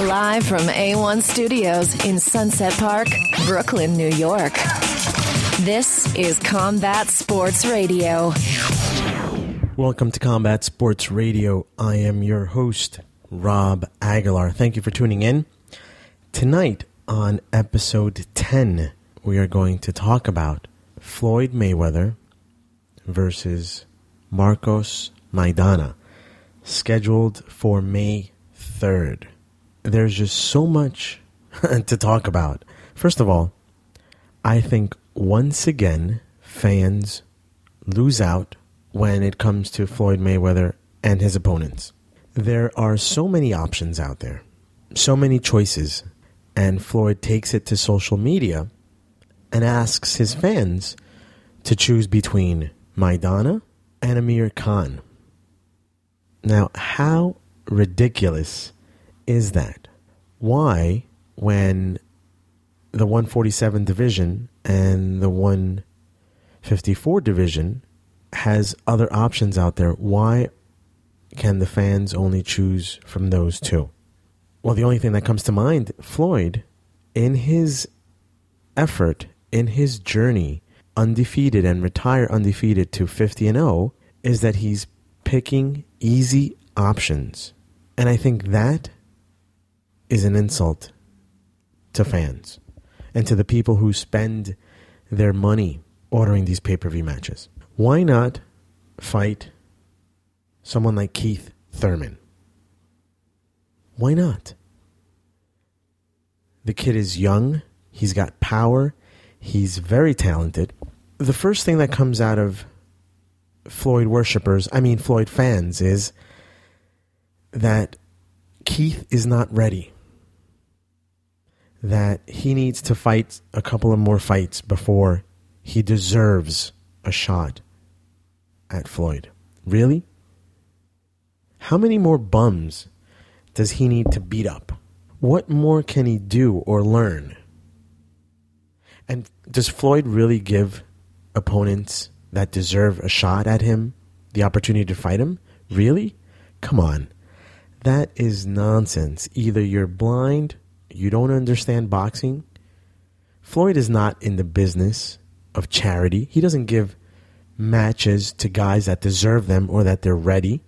Live from A1 Studios in Sunset Park, Brooklyn, New York. This is Combat Sports Radio. Welcome to Combat Sports Radio. I am your host, Rob Aguilar. Thank you for tuning in. Tonight on episode 10, we are going to talk about Floyd Mayweather versus Marcos Maidana, scheduled for May 3rd. There's just so much to talk about. First of all, I think once again, fans lose out when it comes to Floyd Mayweather and his opponents. There are so many options out there, so many choices, and Floyd takes it to social media and asks his fans to choose between Maidana and Amir Khan. Now, how ridiculous is that? Why, when the 147 division and the 154 division has other options out there, why can the fans only choose from those two? Well, the only thing that comes to mind, Floyd, in his effort, in his journey, undefeated and retire undefeated to 50 and 0, is that he's picking easy options. And I think that is an insult to fans and to the people who spend their money ordering these pay per view matches. Why not fight someone like Keith Thurman? Why not? The kid is young, he's got power, he's very talented. The first thing that comes out of Floyd worshippers, I mean Floyd fans, is that Keith is not ready. That he needs to fight a couple of more fights before he deserves a shot at Floyd. Really? How many more bums does he need to beat up? What more can he do or learn? And does Floyd really give opponents that deserve a shot at him the opportunity to fight him? Really? Come on. That is nonsense. Either you're blind, you don't understand boxing. Floyd is not in the business of charity. He doesn't give matches to guys that deserve them or that they're ready.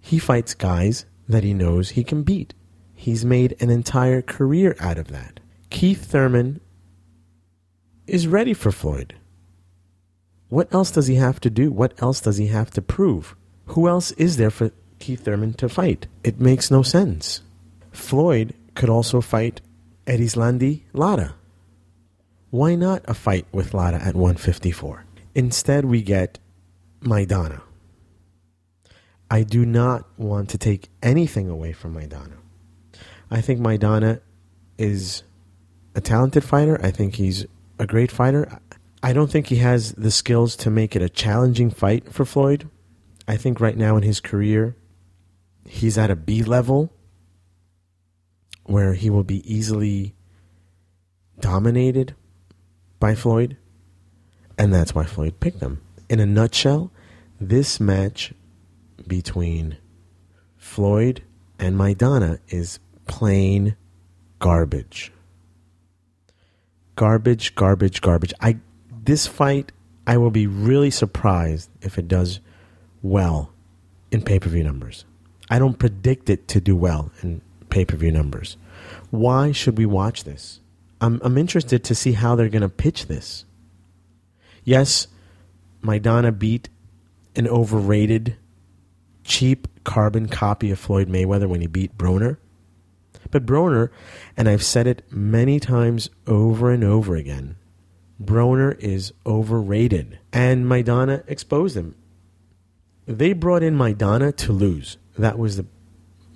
He fights guys that he knows he can beat. He's made an entire career out of that. Keith Thurman is ready for Floyd. What else does he have to do? What else does he have to prove? Who else is there for Keith Thurman to fight? It makes no sense. Floyd could also fight Erislandy Lara. Why not a fight with Lara at 154? Instead, we get Maidana. I do not want to take anything away from Maidana. I think Maidana is a talented fighter. I think he's a great fighter. I don't think he has the skills to make it a challenging fight for Floyd. I think right now in his career, he's at a B level where he will be easily dominated by Floyd. And that's why Floyd picked him. In a nutshell, this match between Floyd and Maidana is plain garbage. Garbage, garbage, garbage. I this fight I will be really surprised if it does well in pay-per-view numbers. I don't predict it to do well in pay-per-view numbers. Why should we watch this? I'm I'm interested to see how they're going to pitch this. Yes, Maidana beat an overrated, cheap carbon copy of Floyd Mayweather when he beat Broner. But Broner, and I've said it many times over and over again, Broner is overrated. And Maidana exposed him. They brought in Maidana to lose. That was the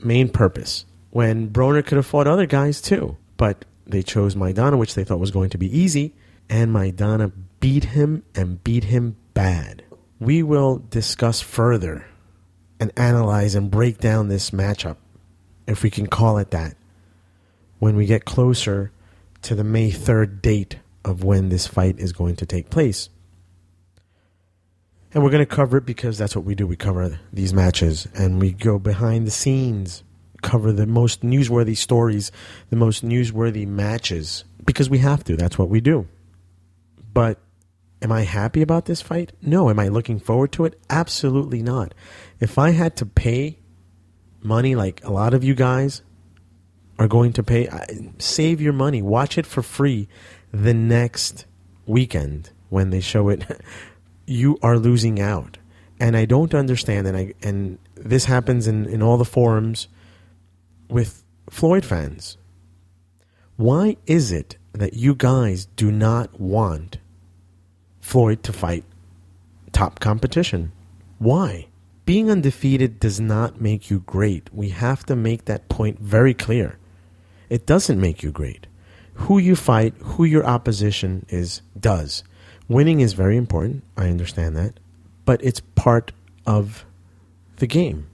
main purpose. When Broner could have fought other guys too. But they chose Maidana, which they thought was going to be easy. And Maidana beat him and beat him bad. We will discuss further and analyze and break down this matchup, if we can call it that, when we get closer to the May 3rd date of when this fight is going to take place. And we're going to cover it because that's what we do. We cover these matches and we go behind the scenes cover the most newsworthy stories, the most newsworthy matches, because we have to. That's what we do. But am I happy about this fight? No. Am I looking forward to it? Absolutely not. If I had to pay money like a lot of you guys are going to pay, save your money. Watch it for free the next weekend when they show it. you are losing out. And I don't understand, and I and this happens in, in all the forums with Floyd fans. Why is it that you guys do not want Floyd to fight top competition? Why? Being undefeated does not make you great. We have to make that point very clear. It doesn't make you great. Who you fight, who your opposition is, does. Winning is very important. I understand that. But it's part of the game.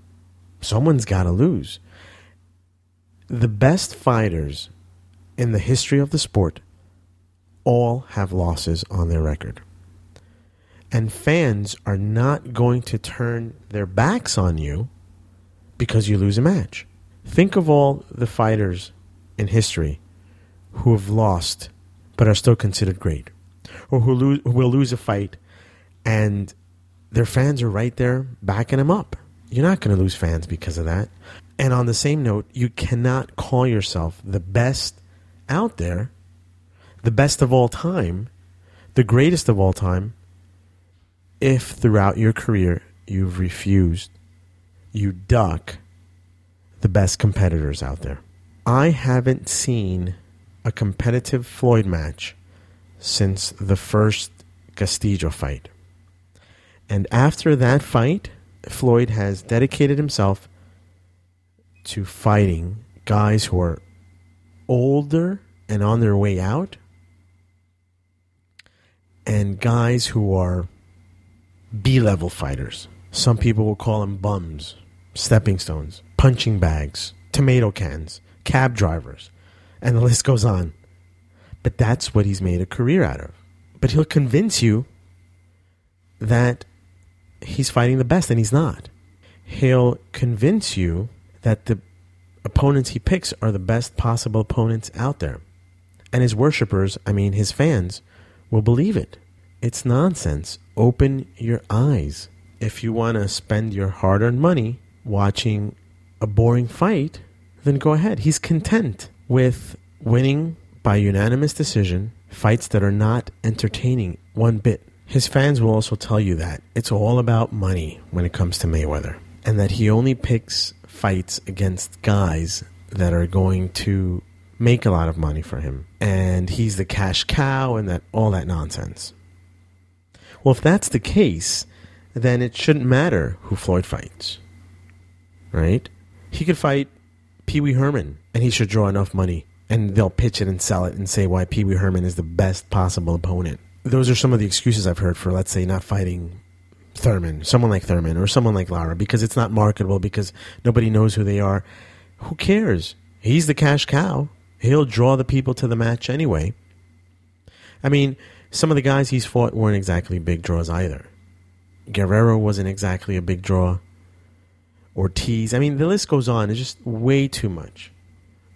Someone's got to lose. The best fighters in the history of the sport all have losses on their record. And fans are not going to turn their backs on you because you lose a match. Think of all the fighters in history who have lost but are still considered great, or who, lose, who will lose a fight and their fans are right there backing them up. You're not going to lose fans because of that. And on the same note, you cannot call yourself the best out there, the best of all time, the greatest of all time, if throughout your career you've refused, you duck the best competitors out there. I haven't seen a competitive Floyd match since the first Castillo fight. And after that fight, Floyd has dedicated himself to fighting guys who are older and on their way out, and guys who are B level fighters. Some people will call them bums, stepping stones, punching bags, tomato cans, cab drivers, and the list goes on. But that's what he's made a career out of. But he'll convince you that he's fighting the best, and he's not. He'll convince you that the opponents he picks are the best possible opponents out there. And his worshippers, I mean his fans, will believe it. It's nonsense. Open your eyes. If you want to spend your hard earned money watching a boring fight, then go ahead. He's content with winning by unanimous decision fights that are not entertaining one bit. His fans will also tell you that it's all about money when it comes to Mayweather, and that he only picks fights against guys that are going to make a lot of money for him, and he's the cash cow, and that all that nonsense. Well, if that's the case, then it shouldn't matter who Floyd fights, right? He could fight Pee Wee Herman, and he should draw enough money, and they'll pitch it and sell it and say why Pee Wee Herman is the best possible opponent those are some of the excuses I've heard for, let's say, not fighting Thurman, someone like Thurman, or someone like Lara, because it's not marketable, because nobody knows who they are. Who cares? He's the cash cow. He'll draw the people to the match anyway. I mean, some of the guys he's fought weren't exactly big draws either. Guerrero wasn't exactly a big draw. Ortiz. I mean, the list goes on. It's just way too much.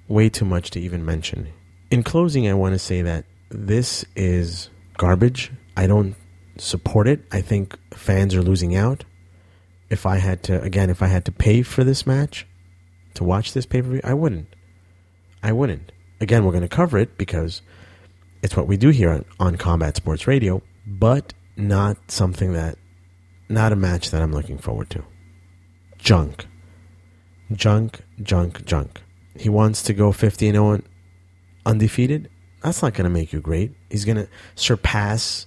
Way too much to even mention. In closing, I want to say that this is garbage. I don't support it. I think fans are losing out. If I had to, again, if I had to pay for this match to watch this pay per view, I wouldn't. I wouldn't. Again, we're going to cover it because it's what we do here on, on Combat Sports Radio, but not something that, not a match that I'm looking forward to. Junk. Junk, junk, junk. He wants to go 50 and 0 undefeated. That's not going to make you great. He's going to surpass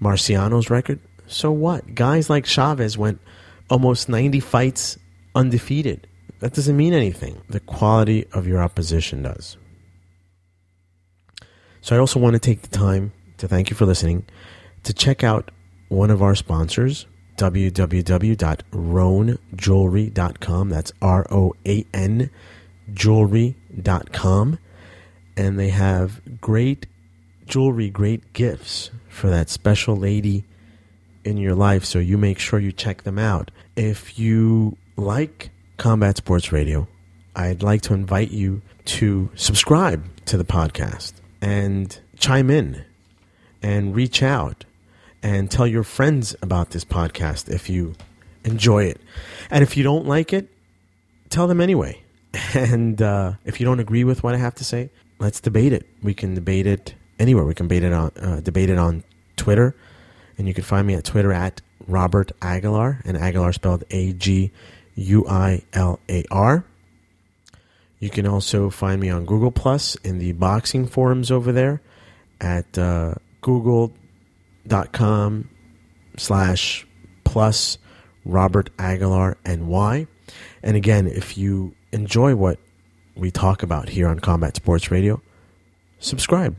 Marciano's record. So what? Guys like Chavez went almost 90 fights undefeated. That doesn't mean anything. The quality of your opposition does. So I also want to take the time to thank you for listening, to check out one of our sponsors, www.roanjewelry.com. That's R O A N jewelry.com and they have great jewelry, great gifts for that special lady in your life. So you make sure you check them out. If you like Combat Sports Radio, I'd like to invite you to subscribe to the podcast and chime in and reach out and tell your friends about this podcast if you enjoy it. And if you don't like it, tell them anyway. And uh, if you don't agree with what I have to say, let's debate it. We can debate it anywhere. We can debate it on uh, debate it on Twitter, and you can find me at Twitter at Robert Aguilar, and Aguilar spelled A G U I L A R. You can also find me on Google Plus in the boxing forums over there at uh, google.com slash plus Robert Aguilar NY. And again, if you enjoy what we talk about here on Combat Sports Radio, subscribe.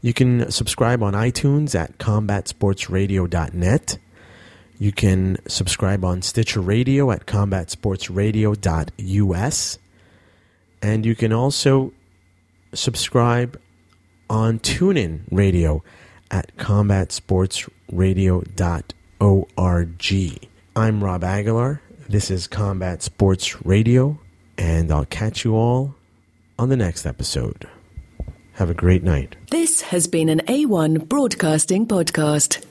You can subscribe on iTunes at combatsportsradio.net. You can subscribe on Stitcher Radio at combatsportsradio.us. And you can also subscribe on TuneIn Radio at combatsportsradio.org. I'm Rob Aguilar. This is Combat Sports Radio, and I'll catch you all on the next episode. Have a great night. This has been an A1 broadcasting podcast.